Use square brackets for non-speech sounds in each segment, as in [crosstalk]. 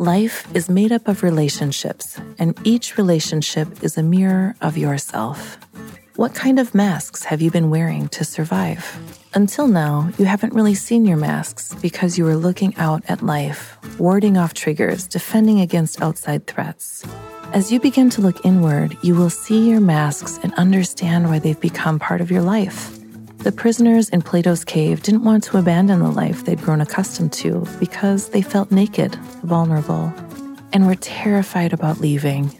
Life is made up of relationships, and each relationship is a mirror of yourself. What kind of masks have you been wearing to survive? Until now, you haven't really seen your masks because you were looking out at life, warding off triggers, defending against outside threats. As you begin to look inward, you will see your masks and understand why they've become part of your life. The prisoners in Plato's cave didn't want to abandon the life they'd grown accustomed to because they felt naked, vulnerable, and were terrified about leaving.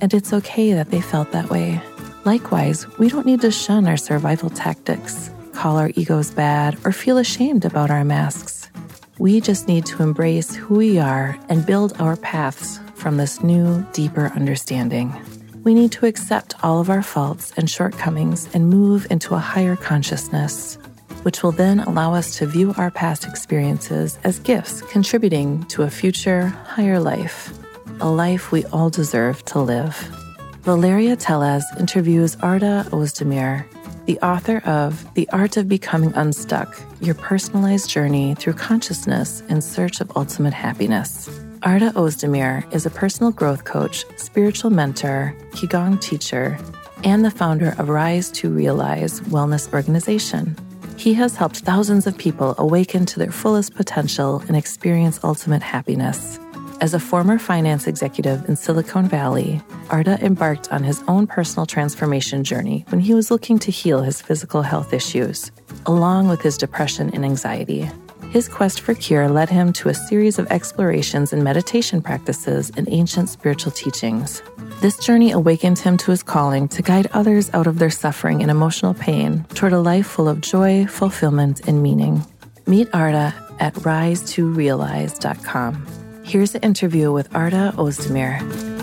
And it's okay that they felt that way. Likewise, we don't need to shun our survival tactics, call our egos bad, or feel ashamed about our masks. We just need to embrace who we are and build our paths from this new, deeper understanding we need to accept all of our faults and shortcomings and move into a higher consciousness, which will then allow us to view our past experiences as gifts contributing to a future, higher life, a life we all deserve to live. Valeria Teles interviews Arda Ozdemir, the author of The Art of Becoming Unstuck Your Personalized Journey Through Consciousness in Search of Ultimate Happiness. Arda Ozdemir is a personal growth coach, spiritual mentor, Qigong teacher, and the founder of Rise to Realize Wellness Organization. He has helped thousands of people awaken to their fullest potential and experience ultimate happiness. As a former finance executive in Silicon Valley, Arda embarked on his own personal transformation journey when he was looking to heal his physical health issues, along with his depression and anxiety. His quest for cure led him to a series of explorations and meditation practices and ancient spiritual teachings. This journey awakened him to his calling to guide others out of their suffering and emotional pain toward a life full of joy, fulfillment, and meaning. Meet Arda at rise2realize.com. Here's an interview with Arda Ozdemir.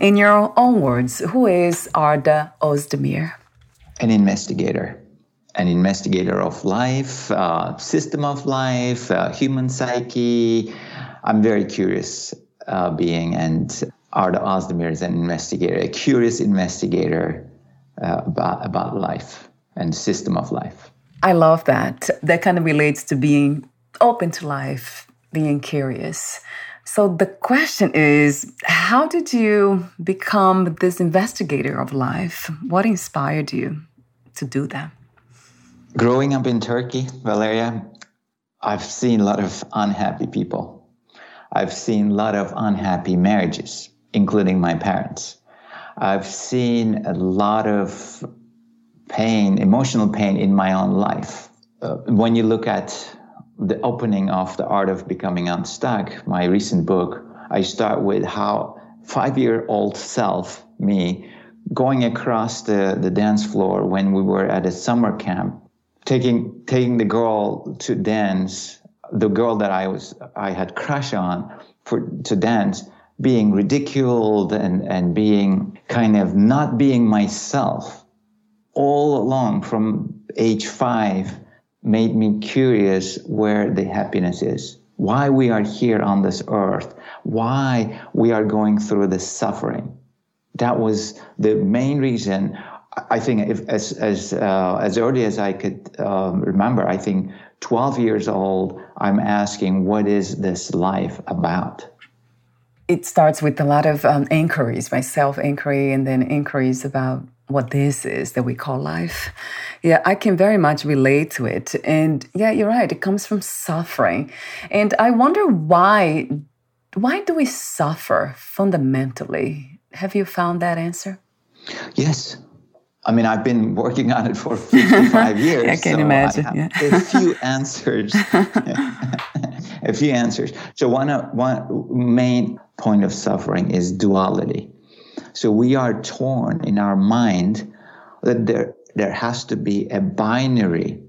In your own words, who is Arda Ozdemir? An investigator. An investigator of life, uh, system of life, uh, human psyche. I'm very curious uh, being, and Arda Ozdemir is an investigator, a curious investigator uh, about, about life and system of life. I love that. That kind of relates to being open to life, being curious. So the question is how did you become this investigator of life? What inspired you to do that? Growing up in Turkey, Valeria, I've seen a lot of unhappy people. I've seen a lot of unhappy marriages, including my parents. I've seen a lot of pain, emotional pain in my own life. Uh, when you look at the opening of the art of becoming unstuck my recent book i start with how five year old self me going across the, the dance floor when we were at a summer camp taking taking the girl to dance the girl that i was i had crush on for to dance being ridiculed and and being kind of not being myself all along from age five made me curious where the happiness is, why we are here on this earth, why we are going through this suffering. That was the main reason. I think if, as as uh, as early as I could um, remember, I think 12 years old, I'm asking, what is this life about? It starts with a lot of um, inquiries, my self inquiry, and then inquiries about what this is that we call life. Yeah, I can very much relate to it. And yeah, you're right. It comes from suffering. And I wonder why why do we suffer fundamentally? Have you found that answer? Yes. I mean, I've been working on it for 55 [laughs] years. I can so imagine. I yeah. a [laughs] few answers. [laughs] a few answers. So one, one main point of suffering is duality. So we are torn in our mind that there, there has to be a binary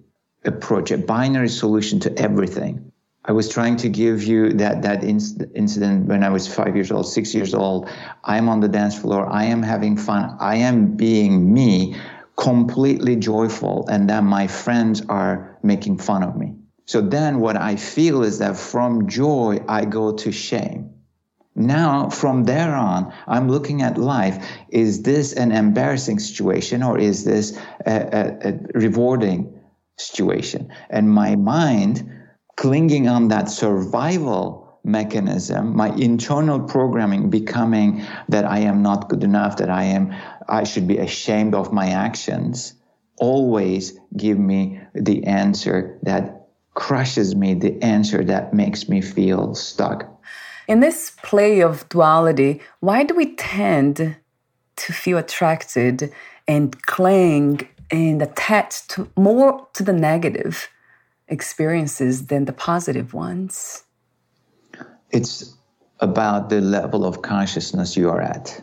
approach, a binary solution to everything. I was trying to give you that that inc- incident when I was five years old, six years old. I am on the dance floor. I am having fun. I am being me, completely joyful, and then my friends are making fun of me. So then, what I feel is that from joy I go to shame. Now, from there on, I'm looking at life. Is this an embarrassing situation or is this a, a, a rewarding situation? And my mind, clinging on that survival mechanism, my internal programming becoming that I am not good enough, that I am, I should be ashamed of my actions, always give me the answer that crushes me, the answer that makes me feel stuck. In this play of duality, why do we tend to feel attracted and cling and attach to more to the negative experiences than the positive ones? It's about the level of consciousness you are at,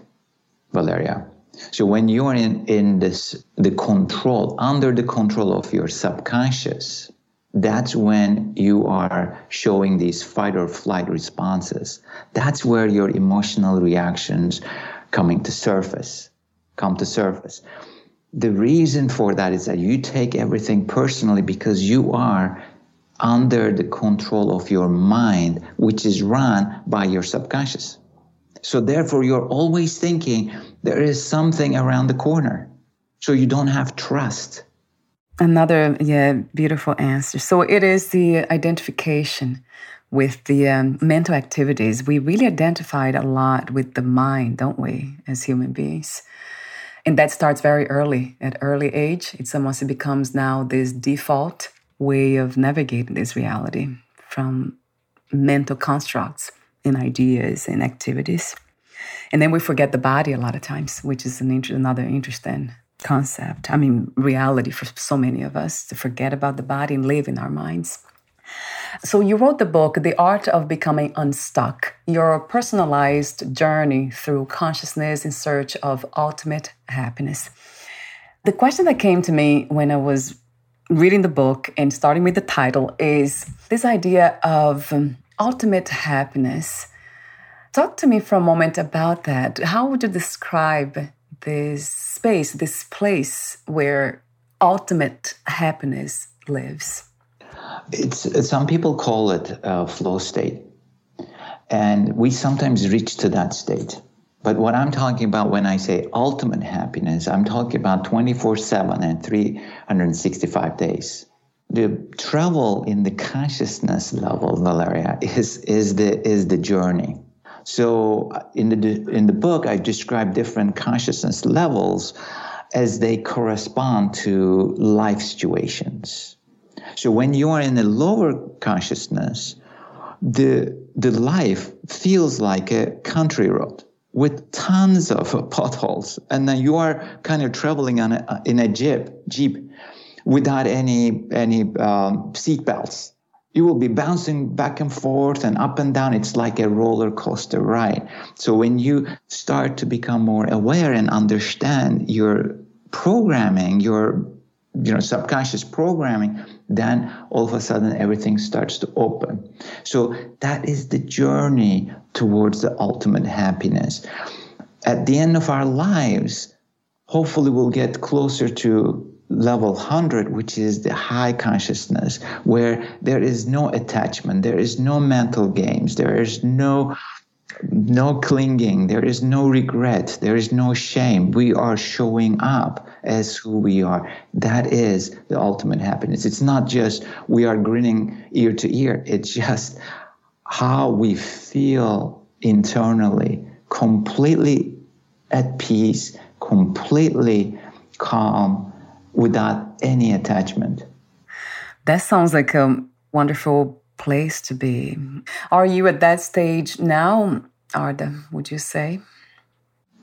Valeria. So when you are in, in this the control, under the control of your subconscious, that's when you are showing these fight or flight responses. That's where your emotional reactions coming to surface, come to surface. The reason for that is that you take everything personally because you are under the control of your mind, which is run by your subconscious. So therefore, you're always thinking there is something around the corner. So you don't have trust Another, yeah, beautiful answer. So it is the identification with the um, mental activities. We really identified a lot with the mind, don't we, as human beings? And that starts very early, at early age. It's almost it becomes now this default way of navigating this reality from mental constructs and ideas and activities. And then we forget the body a lot of times, which is an inter- another interesting concept. I mean, reality for so many of us to forget about the body and live in our minds. So, you wrote the book, The Art of Becoming Unstuck, your personalized journey through consciousness in search of ultimate happiness. The question that came to me when I was reading the book and starting with the title is this idea of um, ultimate happiness. Talk to me for a moment about that. How would you describe this space, this place where ultimate happiness lives? It's some people call it a flow state, and we sometimes reach to that state. But what I'm talking about when I say ultimate happiness, I'm talking about 24 7 and 365 days. The travel in the consciousness level, Valeria, is, is, the, is the journey. So uh, in the in the book, I describe different consciousness levels as they correspond to life situations. So when you are in a lower consciousness, the the life feels like a country road with tons of [laughs] potholes, and then you are kind of traveling on a, in a jeep jeep without any any um, seat belts you will be bouncing back and forth and up and down. It's like a roller coaster ride. So when you start to become more aware and understand your programming, your you know subconscious programming, then all of a sudden everything starts to open. So that is the journey towards the ultimate happiness. At the end of our lives, hopefully we'll get closer to level 100 which is the high consciousness where there is no attachment there is no mental games there is no no clinging there is no regret there is no shame. We are showing up as who we are. That is the ultimate happiness. It's not just we are grinning ear to ear. It's just how we feel internally completely at peace completely calm, without any attachment. That sounds like a wonderful place to be. Are you at that stage now, Arda, would you say?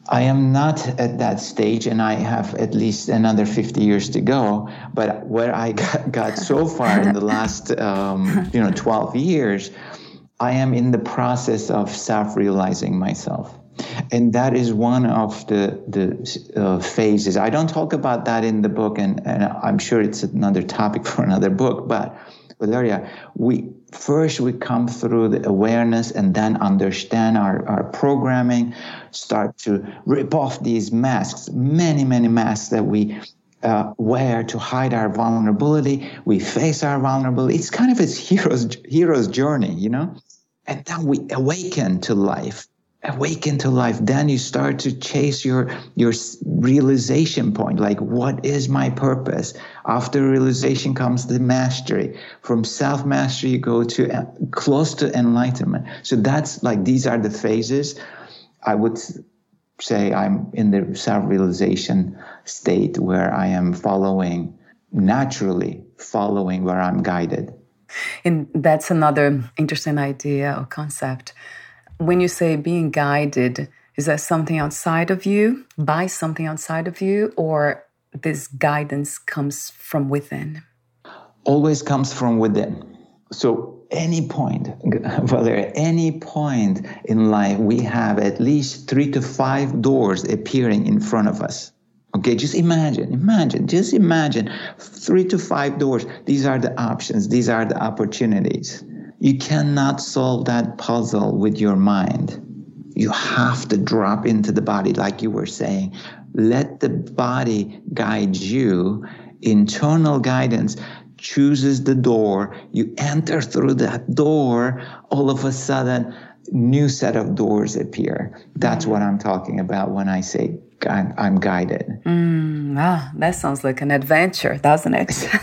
I am not at that stage, and I have at least another 50 years to go. But where I [laughs] got, got so far in the [laughs] last, um, you know, 12 years, I am in the process of self-realizing myself, and that is one of the the uh, phases. I don't talk about that in the book, and, and I'm sure it's another topic [laughs] for another book. But Valeria, we first we come through the awareness and then understand our, our programming, start to rip off these masks, many, many masks that we uh, wear to hide our vulnerability. We face our vulnerability. It's kind of a [laughs] hero's hero's journey, you know. And then we awaken to life awaken to life then you start to chase your your realization point like what is my purpose? After realization comes the mastery. From self mastery you go to uh, close to enlightenment. So that's like these are the phases. I would say i'm in the self realization state where i am following naturally following where i'm guided. And that's another interesting idea or concept when you say being guided, is that something outside of you, by something outside of you, or this guidance comes from within? Always comes from within. So, any point, [laughs] Valeria, any point in life, we have at least three to five doors appearing in front of us. Okay, just imagine, imagine, just imagine three to five doors. These are the options, these are the opportunities. You cannot solve that puzzle with your mind. You have to drop into the body, like you were saying. Let the body guide you. Internal guidance chooses the door. You enter through that door. All of a sudden, new set of doors appear. That's what I'm talking about when I say I'm, I'm guided. Mm, ah, that sounds like an adventure, doesn't it? [laughs]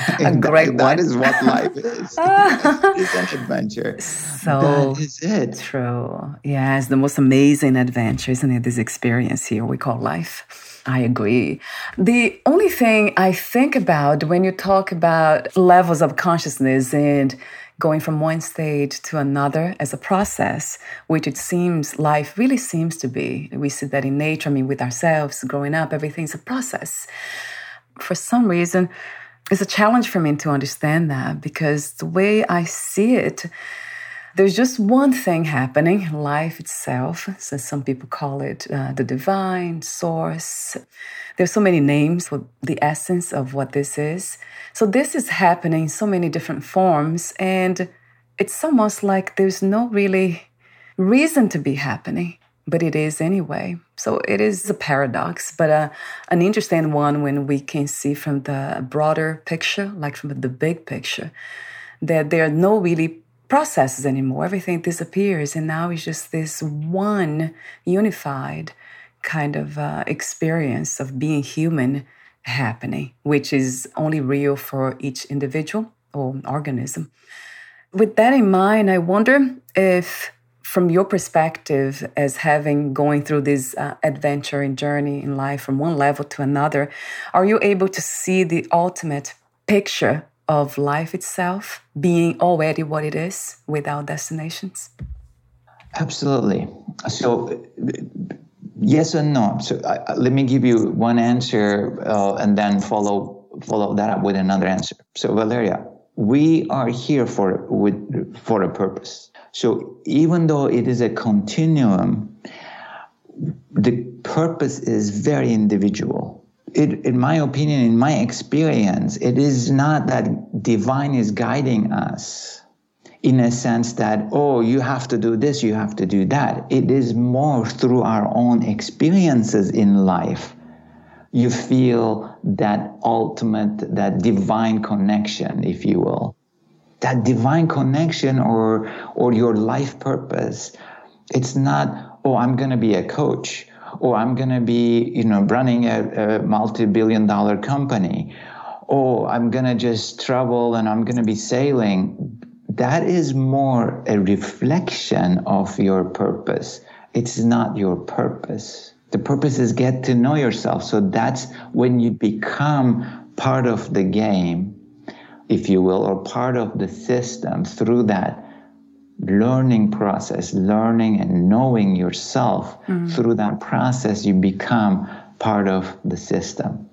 [laughs] a great that, that is what life [laughs] is. it's an adventure. So that is it. True. Yeah, it's the most amazing adventure, isn't it? This experience here we call life. I agree. The only thing I think about when you talk about levels of consciousness and going from one stage to another as a process, which it seems life really seems to be. We see that in nature, I mean, with ourselves, growing up, everything's a process. For some reason, it's a challenge for me to understand that because the way I see it, there's just one thing happening life itself. So some people call it uh, the divine source. There's so many names for the essence of what this is. So this is happening in so many different forms, and it's almost like there's no really reason to be happening, but it is anyway. So it is a paradox, but uh, an interesting one when we can see from the broader picture, like from the big picture, that there are no really processes anymore. Everything disappears, and now it's just this one unified kind of uh, experience of being human happening, which is only real for each individual or organism. With that in mind, I wonder if, from your perspective, as having going through this uh, adventure and journey in life from one level to another, are you able to see the ultimate picture of life itself being already what it is without destinations? Absolutely. So, Yes and no. So uh, let me give you one answer uh, and then follow follow that up with another answer. So Valeria, we are here for with for a purpose. So even though it is a continuum, the purpose is very individual. It, in my opinion, in my experience, it is not that divine is guiding us in a sense that, oh, you have to do this, you have to do that. It is more through our own experiences in life. You feel that ultimate, that divine connection, if you will. That divine connection or, or your life purpose. It's not, oh, I'm going to be a coach or I'm going to be, you know, running a, a multi-billion dollar company. Oh, I'm going to just travel and I'm going to be sailing that is more a reflection of your purpose. It's not your purpose. The purpose is get to know yourself. So that's when you become part of the game, if you will, or part of the system through that learning process, learning and knowing yourself. Mm-hmm. Through that process, you become part of the system.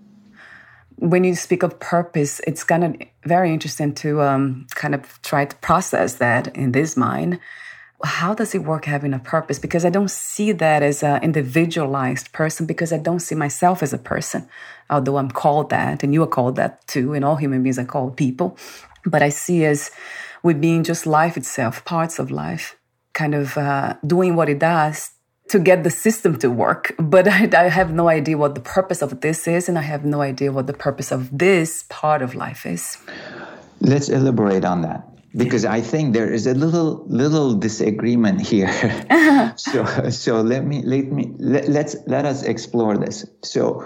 When you speak of purpose, it's kind of very interesting to um, kind of try to process that in this mind how does it work having a purpose? Because I don't see that as an individualized person because I don't see myself as a person, although I'm called that and you are called that too, and all human beings are called people. But I see as we being just life itself, parts of life, kind of uh, doing what it does to get the system to work. [laughs] But I, I have no idea what the purpose of this is, and I have no idea what the purpose of this part of life is. Let's elaborate on that because I think there is a little little disagreement here. [laughs] so so let me let me let, let's let us explore this. So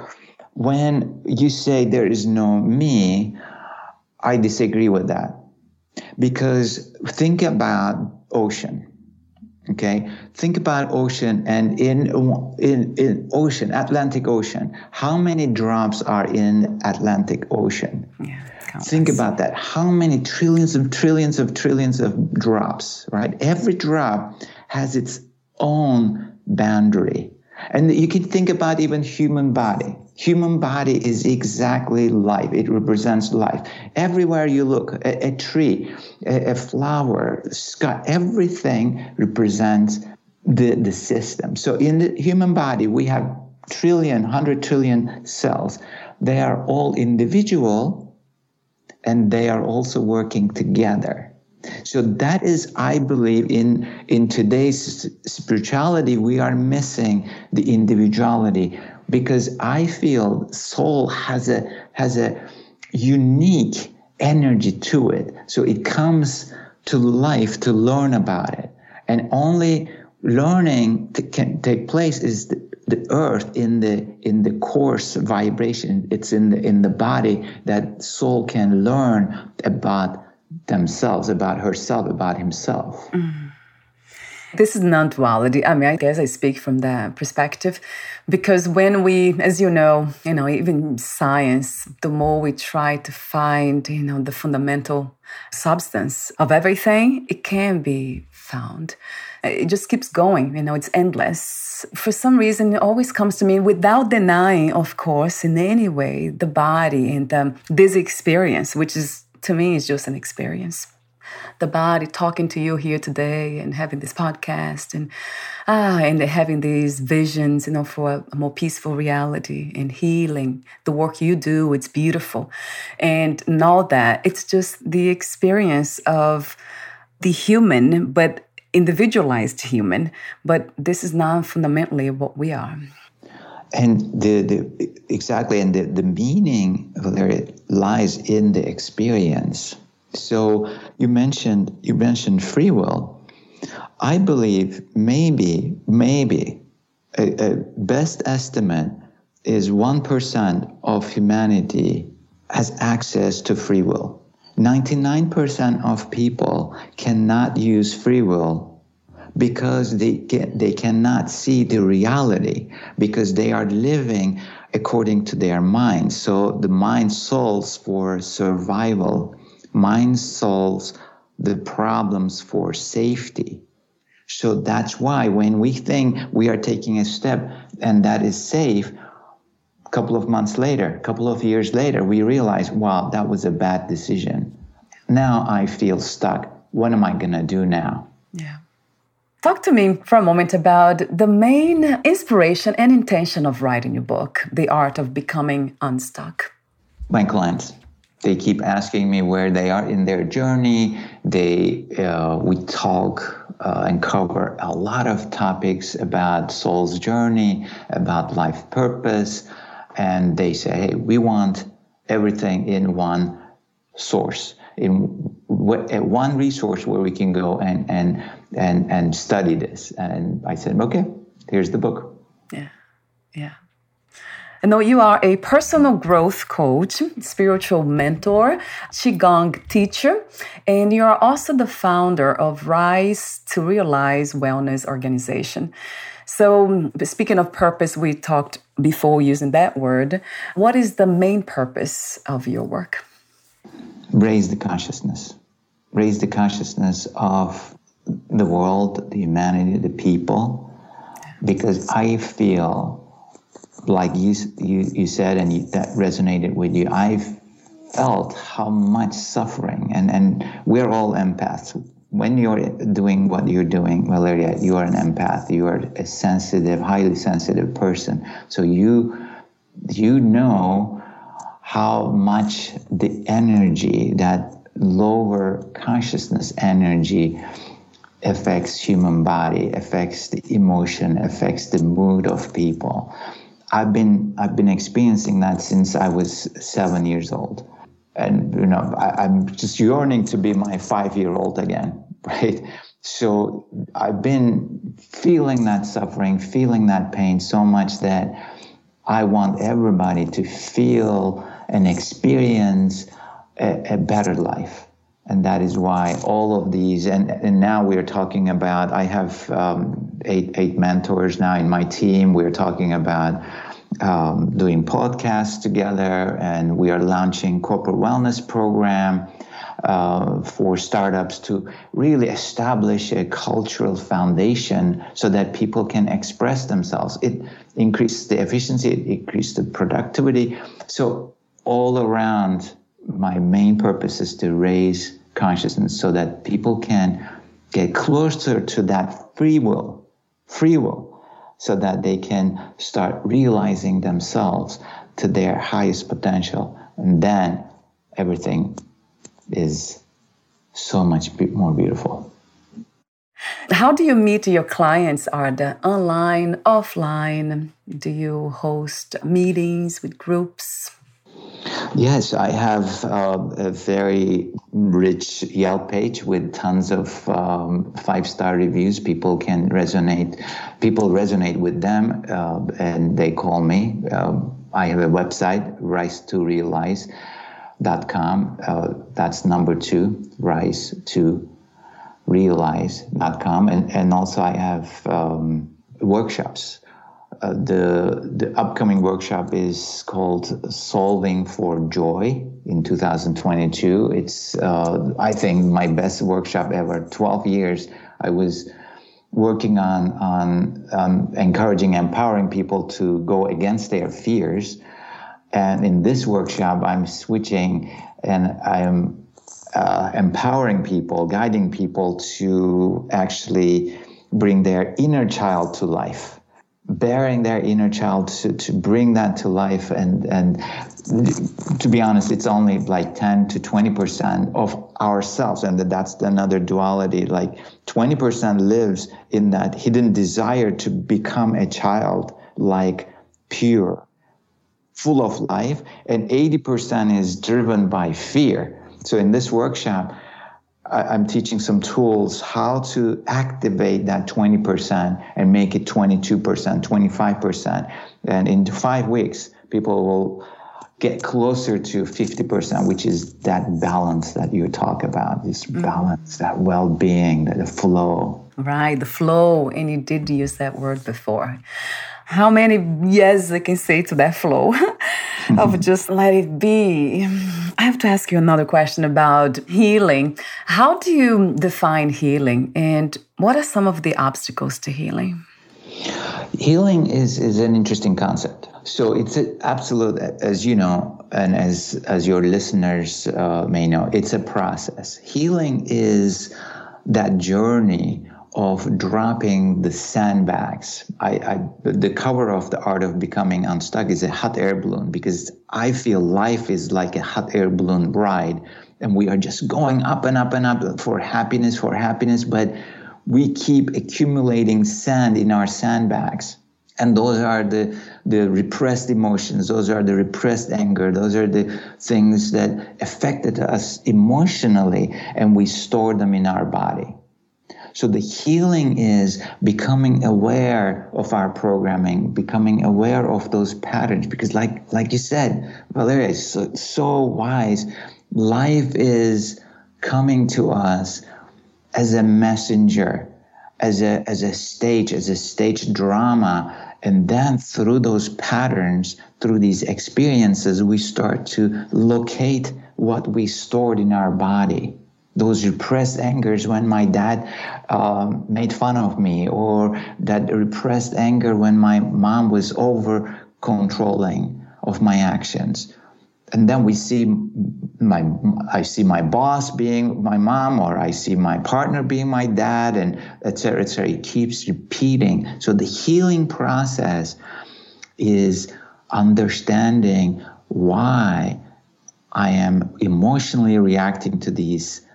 when you say there is no me, I disagree with that. Because think about ocean. Okay, think about ocean and in in in ocean, Atlantic Ocean. How many drops are in Atlantic Ocean? Yeah Think about that. How many trillions of trillions of trillions of drops, right? Every drop has its own boundary. And you can think about even human body. Human body is exactly life. It represents life. Everywhere you look, a, a tree, a, a flower, sky, everything represents the, the system. So in the human body, we have trillion, hundred trillion cells. They are all individual, and they are also working together. So that is, I believe, in in today's spirituality, we are missing the individuality because I feel soul has a has a unique energy to it. So it comes to life to learn about it, and only learning can take place is the, the earth in the in the coarse vibration it's in the in the body that soul can learn about themselves about herself about himself mm. This is non duality. I mean, I guess I speak from that perspective because when we, as you know, you know, even science, the more we try to find, you know, the fundamental substance of everything, it can be found. It just keeps going, you know, it's endless. For some reason, it always comes to me without denying, of course, in any way, the body and um, this experience, which is to me is just an experience. The body talking to you here today and having this podcast and ah and having these visions you know for a more peaceful reality and healing. The work you do it's beautiful. And, and all that it's just the experience of the human but individualized human, but this is not fundamentally what we are. And the, the exactly, and the, the meaning, Valeria, lies in the experience. So you mentioned you mentioned free will. I believe maybe maybe a, a best estimate is one percent of humanity has access to free will. 99% of people cannot use free will because they, they cannot see the reality because they are living according to their mind. So the mind solves for survival, mind solves the problems for safety. So that's why when we think we are taking a step and that is safe, a couple of months later, a couple of years later, we realize, wow, that was a bad decision. Now I feel stuck. What am I going to do now? Yeah. Talk to me for a moment about the main inspiration and intention of writing your book, The Art of Becoming Unstuck. My clients. They keep asking me where they are in their journey. They, uh, we talk uh, and cover a lot of topics about soul's journey, about life purpose, and they say, hey, we want everything in one source, in what, at one resource where we can go and, and, and, and study this. And I said, okay, here's the book. Yeah, yeah. I know you are a personal growth coach, spiritual mentor, Qigong teacher, and you are also the founder of Rise to Realize Wellness Organization. So, speaking of purpose, we talked before using that word. What is the main purpose of your work? Raise the consciousness. Raise the consciousness of the world, the humanity, the people, because I feel like you you, you said, and you, that resonated with you. I felt how much suffering, and and we're all empaths. When you're doing what you're doing, Valeria, you are an empath. You are a sensitive, highly sensitive person. So you you know how much the energy that lower consciousness energy affects human body, affects the emotion, affects the mood of people. I've been I've been experiencing that since I was seven years old, and you know I, I'm just yearning to be my five year old again, [laughs] right? So I've been feeling that suffering, feeling that pain so much that I want everybody to feel and experience a, a better life. And that is why all of these and, and now we're talking about i have um, eight eight mentors now in my team. We're talking about um, doing podcasts together and we are launching corporate wellness program uh, for startups to really establish a cultural foundation so that people can express themselves. It increases the efficiency it increases the productivity. So all around my main purpose is to raise consciousness so that people can get closer to that free will, free will, so that they can start realizing themselves to their highest potential. And then everything is so much more beautiful. How do you meet your clients? Are they online, offline? Do you host meetings with groups? Yes, I have uh, a very rich Yelp page with tons of um, five star reviews. People can resonate, people resonate with them, uh, and they call me. Uh, I have a website, rise to realize.com. Uh, that's number two, rise to realize.com. And, and also, I have um, workshops the the upcoming workshop is called Solving for Joy in 2022. It's uh, I think my best workshop ever. 12 years I was working on on um, encouraging, empowering people to go against their fears. And in this workshop, I'm switching and I'm uh, empowering people, guiding people to actually bring their inner child to life bearing their inner child to, to bring that to life. And and to be honest it's only like 10 to 20 percent of ourselves. And that's another duality. Like 20 percent lives in that hidden desire to become a child like pure full of life. And 80 percent is driven by fear. So in this workshop I'm teaching some tools how to activate that 20% and make it 22%, 25%. And in five weeks, people will get closer to 50%, which is that balance that you talk about, this mm-hmm. balance, that well being, the flow. Right, the flow. And you did use that word before. How many yes I can say to that flow [laughs] of just let it be? I have to ask you another question about healing. How do you define healing and what are some of the obstacles to healing? Healing is, is an interesting concept. So it's an absolute, as you know, and as as your listeners uh, may know, it's a process. Healing is that journey of dropping the sandbags. I, I, the cover of the art of becoming unstuck is a hot air balloon because I feel life is like a hot air balloon ride, and we are just going up and up and up for happiness, for happiness, but we keep accumulating sand in our sandbags. And those are the, the repressed emotions, those are the repressed anger, those are the things that affected us emotionally, and we store them in our body. So the healing is becoming aware of our programming, becoming aware of those patterns. Because, like like you said, Valeria is so, so wise. Life is coming to us as a messenger, as a as a stage, as a stage drama. And then through those patterns, through these experiences, we start to locate what we stored in our body those repressed angers when my dad um, made fun of me, or that repressed anger when my mom was over controlling of my actions. And then we see my, I see my boss being my mom, or I see my partner being my dad, and et cetera, et cetera. It keeps repeating. So the healing process is understanding why I am emotionally reacting to these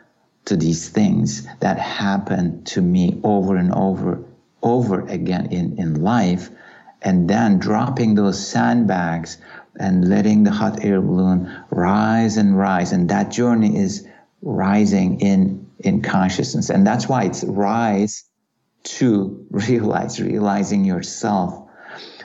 to these things that happen to me over and over, over again in, in life, and then dropping those sandbags and letting the hot air balloon rise and rise. And that journey is rising in, in consciousness. And that's why it's rise to [laughs] realize, realizing yourself.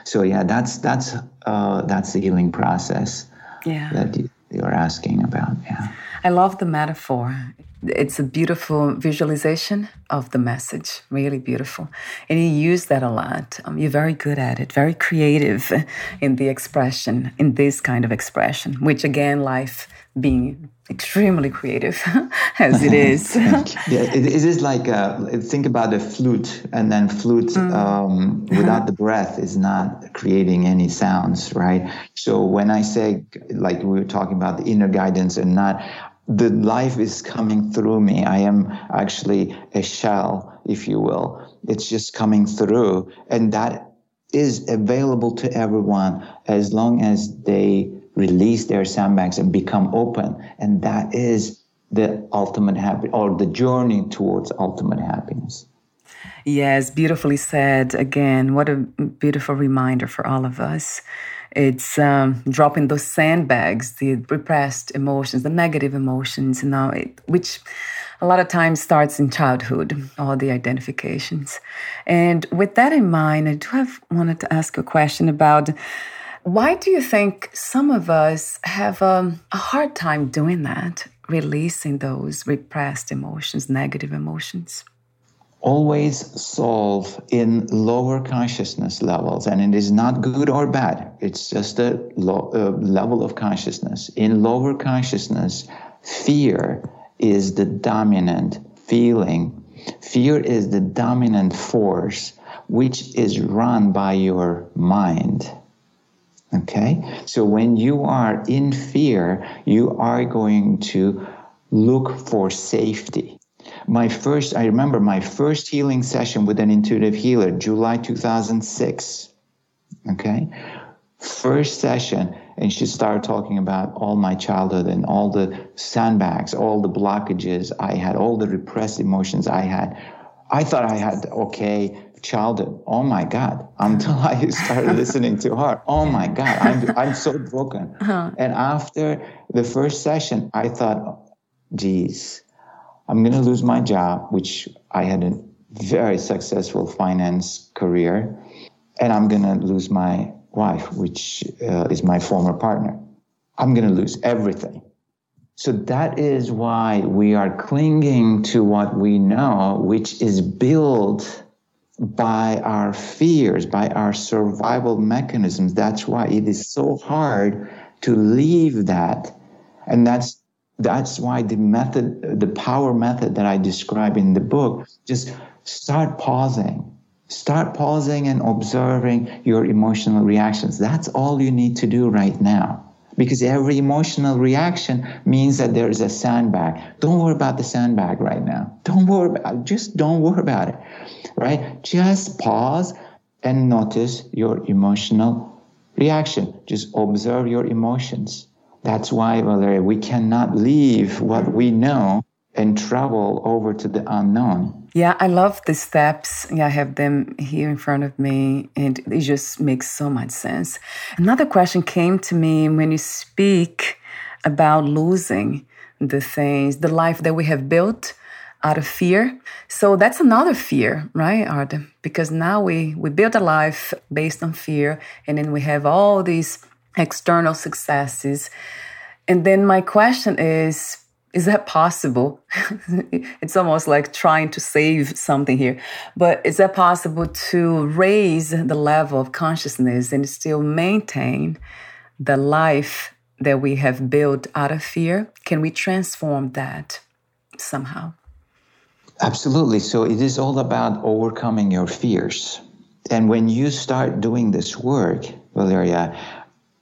So yeah, that's that's uh, that's the healing process yeah. that you're asking about. Yeah. I love the metaphor it's a beautiful visualization of the message, really beautiful. And you use that a lot. Um, you're very good at it, very creative in the expression, in this kind of expression, which again, life being extremely creative [laughs] as it is. [laughs] yeah, it, it is like uh, think about a flute, and then flute mm. um, [laughs] without the breath is not creating any sounds, right? So when I say, like we were talking about the inner guidance and not, the life is coming through me. I am actually a shell, if you will. It's just coming through. And that is available to everyone as long as they release their sandbags and become open. And that is the ultimate happiness or the journey towards ultimate happiness. Yes, beautifully said. Again, what a beautiful reminder for all of us. It's um, dropping those sandbags, the repressed emotions, the negative emotions, you know, it, which a lot of times starts in childhood, all the identifications. And with that in mind, I do have wanted to ask a question about why do you think some of us have um, a hard time doing that, releasing those repressed emotions, negative emotions? Always solve in lower consciousness levels and it is not good or bad. It's just a low, uh, level of consciousness. In lower consciousness fear is the dominant feeling. Fear is the dominant force which is run by your mind. Okay? So when you are in fear you are going to look for safety my first, I remember my first healing session with an intuitive healer, July 2006. Okay. First session, and she started talking about all my childhood and all the sandbags, all the blockages I had, all the repressed emotions I had. I thought I had okay childhood. Oh my God! [laughs] Until I started listening to her. Oh my God! I'm I'm so broken. Uh-huh. And after the first session, I thought, geez, I'm going to lose my job, which I had a very successful finance career, and I'm going to lose my wife, which uh, is my former partner. I'm going to lose everything. So that is why we are clinging to what we know, which is built by our fears, by our survival mechanisms. That's why it is so hard to leave that. And that's that's why the method, the power method that I describe in the book, just start pausing. Start pausing and observing your emotional reactions. That's all you need to do right now. Because every emotional reaction means that there is a sandbag. Don't worry about the sandbag right now. Don't worry about it. Just don't worry about it. Right? Just pause and notice your emotional reaction. Just observe your emotions. That's why, Valeria, we cannot leave what we know and travel over to the unknown. Yeah, I love the steps. Yeah, I have them here in front of me, and it just makes so much sense. Another question came to me when you speak about losing the things, the life that we have built out of fear. So that's another fear, right, Arda? Because now we, we build a life based on fear, and then we have all these external successes. And then my question is is that possible? [laughs] it's almost like trying to save something here. But is that possible to raise the level of consciousness and still maintain the life that we have built out of fear? Can we transform that somehow? Absolutely. So it is all about overcoming your fears. And when you start doing this work, Valeria,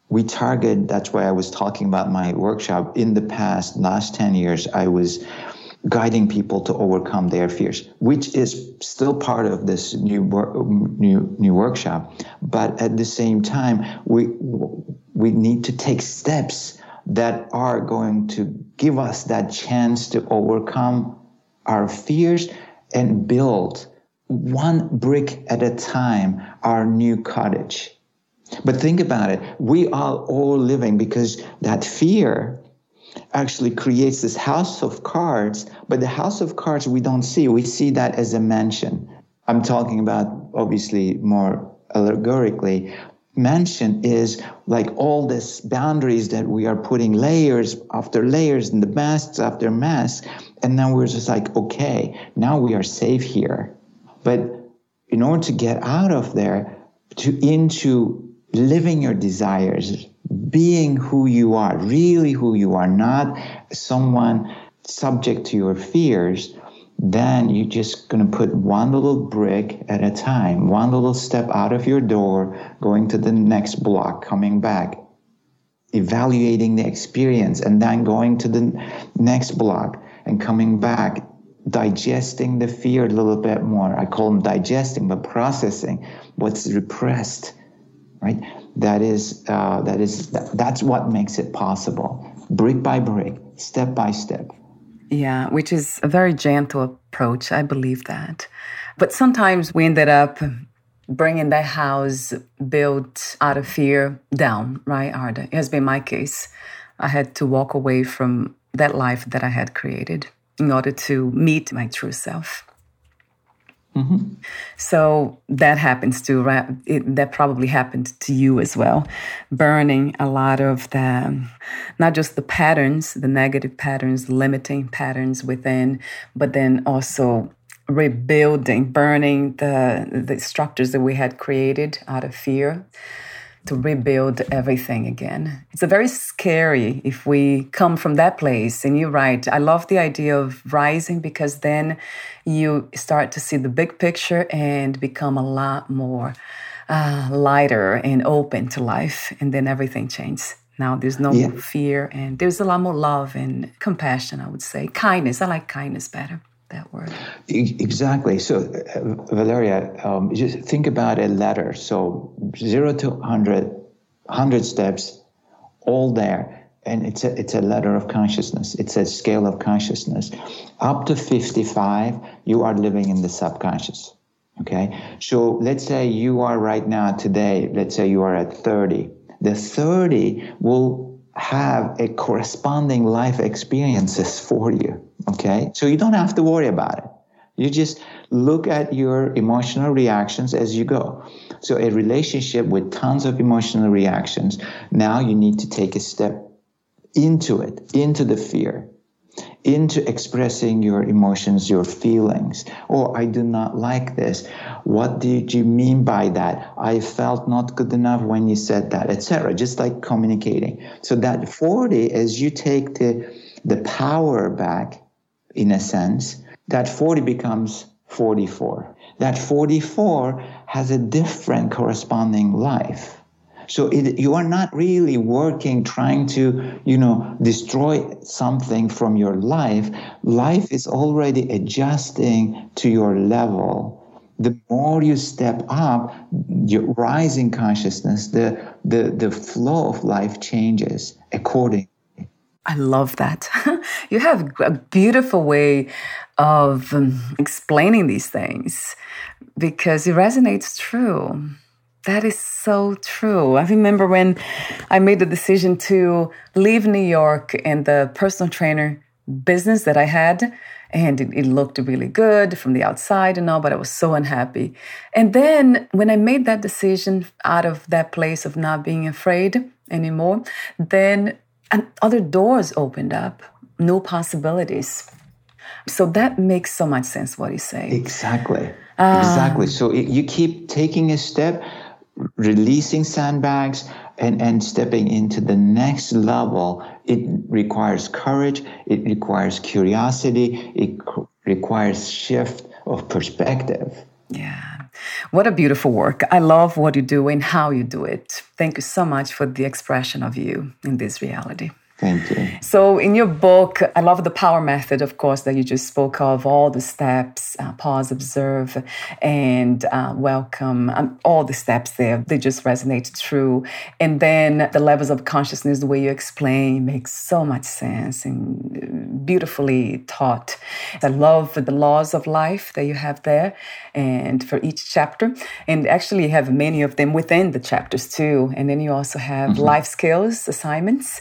we target that's why i was talking about my workshop. In the past last 10 years i was guiding people to overcome their fears which is still part of this new new new workshop. But at the same time we we need to take steps that are going to give us that chance to overcome our fears and build one brick at a time our new cottage but think about it. We are all living because that fear actually creates this house of cards, but the house of cards we don't see. We see that as a mansion. I'm talking about obviously more allegorically. Mansion is like all these boundaries that we are putting layers after layers and the masks after masks. And then we're just like, okay, now we are safe here. But in order to get out of there, to into living your desires, being who you are, really who you are, not someone subject to your fears, then you're just going to put one little brick at a time, one little step out of your door, going to the next block, coming back, evaluating the experience, and then going to the next block and coming back, digesting the fear a little bit more. I call them digesting, but processing what's repressed right? That is, uh, that is, that, that's what makes it possible, brick by brick, step by step. Yeah, which is a very gentle approach. I believe that. But sometimes we ended up bringing that house built out of fear down, right, Arda? It has been my case. I had to walk away from that life that I had created in order to meet my true self. Mm-hmm. So that happens to it, that probably happened to you as well, burning a lot of the not just the patterns, the negative patterns, limiting patterns within, but then also rebuilding, burning the the structures that we had created out of fear to rebuild everything again. It's a very scary if we come from that place. And you're right. I love the idea of rising because then you start to see the big picture and become a lot more uh, lighter and open to life. And then everything changes. Now there's no yeah. fear and there's a lot more love and compassion, I would say. Kindness. I like kindness better that word. Exactly. So, uh, Valeria, um, just think about a ladder. So, zero to 100, 100 steps, all there. And it's a, it's a ladder of consciousness. It's a scale of consciousness. Up to 55, you are living in the subconscious. Okay. So let's say you are right now today, let's say you are at 30. The 30 will have a corresponding life experiences for you Okay. So you don't have to worry about it. You just look at your emotional reactions as you go. So a relationship with tons of emotional reactions, now you need to take a step into it, into the fear, into expressing your emotions, your feelings. Oh, I do not like this. What did you mean by that? I felt not good enough when you said that, etc. Just like communicating. So that 40, as you take the the power back in a sense, that 40 becomes 44. That 44 has a different corresponding life. So it, you are not really working trying to, you know, destroy something from your life. Life is already adjusting to your level. The more you step up, your rising consciousness, the, the, the flow of life changes according I love that. [laughs] you have a beautiful way of um, explaining these things because it resonates true. That is so true. I remember when I made the decision to leave New York and the personal trainer business that I had and it, it, looked really good from the outside and all, but I was so unhappy. And then when I made that decision out of that place of not being afraid anymore, then other doors opened up, new possibilities. So that makes so much sense what he's saying. Exactly. Uh, exactly. So you keep taking a step, releasing sandbags, and, and stepping into the next level, it requires courage, it requires curiosity, it requires shift of perspective. Yeah. What a beautiful work. I love what you do and how you do it. Thank you so much for the expression of you in this reality. Thank you. So, in your book, I love the power method, of course, that you just spoke of, all the steps uh, pause, observe, and uh, welcome. Um, all the steps there, they just resonate true. And then the levels of consciousness, the way you explain, makes so much sense and uh, beautifully taught. I love the laws of life that you have there and for each chapter. And actually, you have many of them within the chapters too. And then you also have mm-hmm. life skills assignments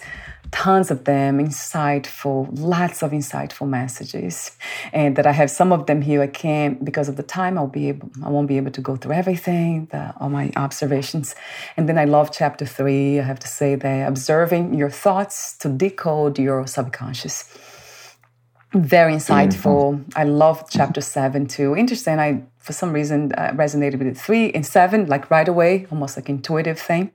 tons of them, insightful, lots of insightful messages. And that I have some of them here. I can't because of the time. I'll be able. I won't be able to go through everything. The, all my observations. And then I love chapter three. I have to say that observing your thoughts to decode your subconscious. Very insightful. I love chapter seven too. Interesting. I for some reason uh, resonated with it. Three and seven, like right away, almost like intuitive thing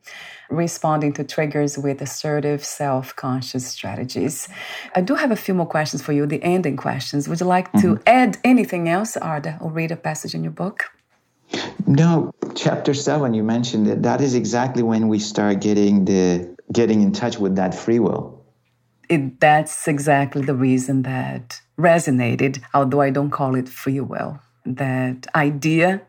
responding to triggers with assertive self conscious strategies. I do have a few more questions for you, the ending questions. Would you like mm-hmm. to add anything else, Arda, or read a passage in your book? No, chapter seven, you mentioned it. That is exactly when we start getting the getting in touch with that free will. It, that's exactly the reason that resonated, although I don't call it free will. That idea,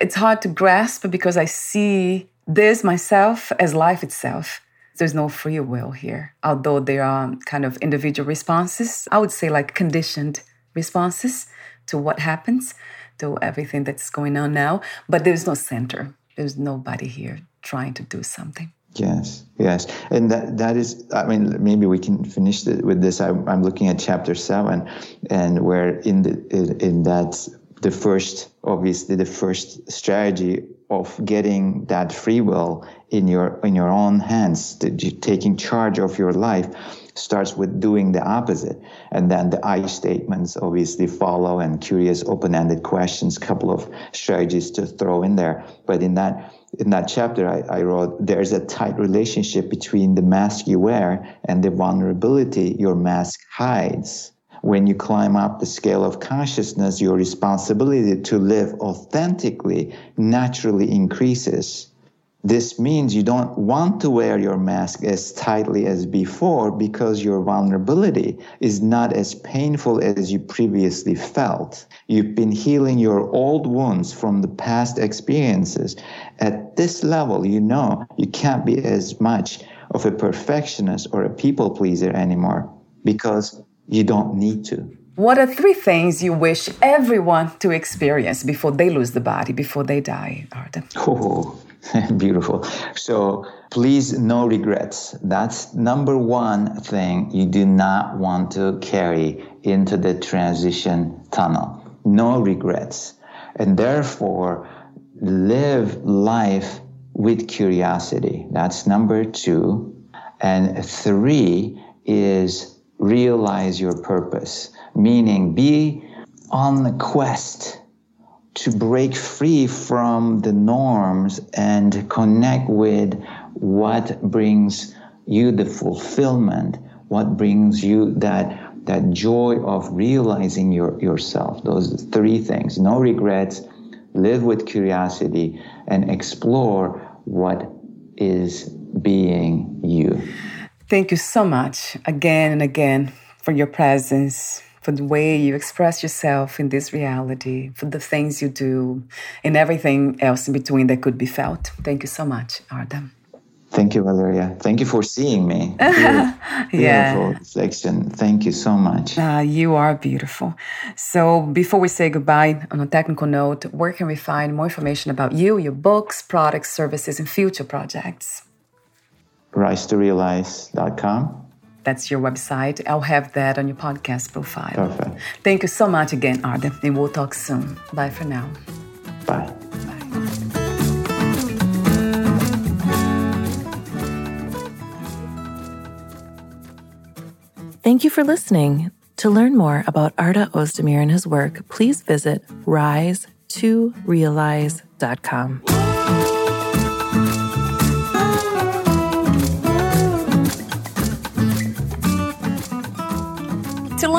it's hard to grasp because I see this myself as life itself. There's no free will here, although there are kind of individual responses. I would say like conditioned responses to what happens, to everything that's going on now. But there's no center. There's nobody here trying to do something. Yes, yes, and that that is. I mean, maybe we can finish the, with this. I'm, I'm looking at chapter seven, and where in the in, in that the first, obviously, the first strategy of getting that free will in your in your own hands, taking charge of your life, starts with doing the opposite, and then the I statements obviously follow, and curious, open-ended questions, couple of strategies to throw in there. But in that in that chapter, I, I wrote there's a tight relationship between the mask you wear and the vulnerability your mask hides when you climb up the scale of consciousness, your responsibility to live authentically naturally increases. This means you don't want to wear your mask as tightly as before because your vulnerability is not as painful as you previously felt. You've been healing your old wounds from the past experiences. At this level, you know you can't be as much of a perfectionist or a people pleaser anymore because you don't need to. What are three things you wish everyone to experience before they lose the body, before they die, Arda? Oh, [laughs] beautiful. So please, no regrets. That's number one thing you do not want to carry into the transition tunnel. No regrets. And therefore, live life with curiosity. That's number two. And three is realize your purpose, meaning be on the quest to break free from the norms and connect with what brings you the fulfillment, what brings you that that joy of realizing your, yourself. Those three things. No regrets, live with curiosity, and explore what is being you. Thank you so much again and again for your presence, for the way you express yourself in this reality, for the things you do, and everything else in between that could be felt. Thank you so much, Arda. Thank you, Valeria. Thank you for seeing me. [laughs] Beautiful, yeah. reflection. Thank you so much. Uh, you are beautiful. So, before we say goodbye, on a technical note, where can we find more information about you, your books, products, services, and future projects? rise to realize.com. That's your website. I'll have that on your podcast profile. Perfect. Thank you so much again, Arda, and we'll talk soon. Bye for now. Bye. Thank you for listening. To learn more about Arda Ozdemir and his work, please visit rise2realize.com.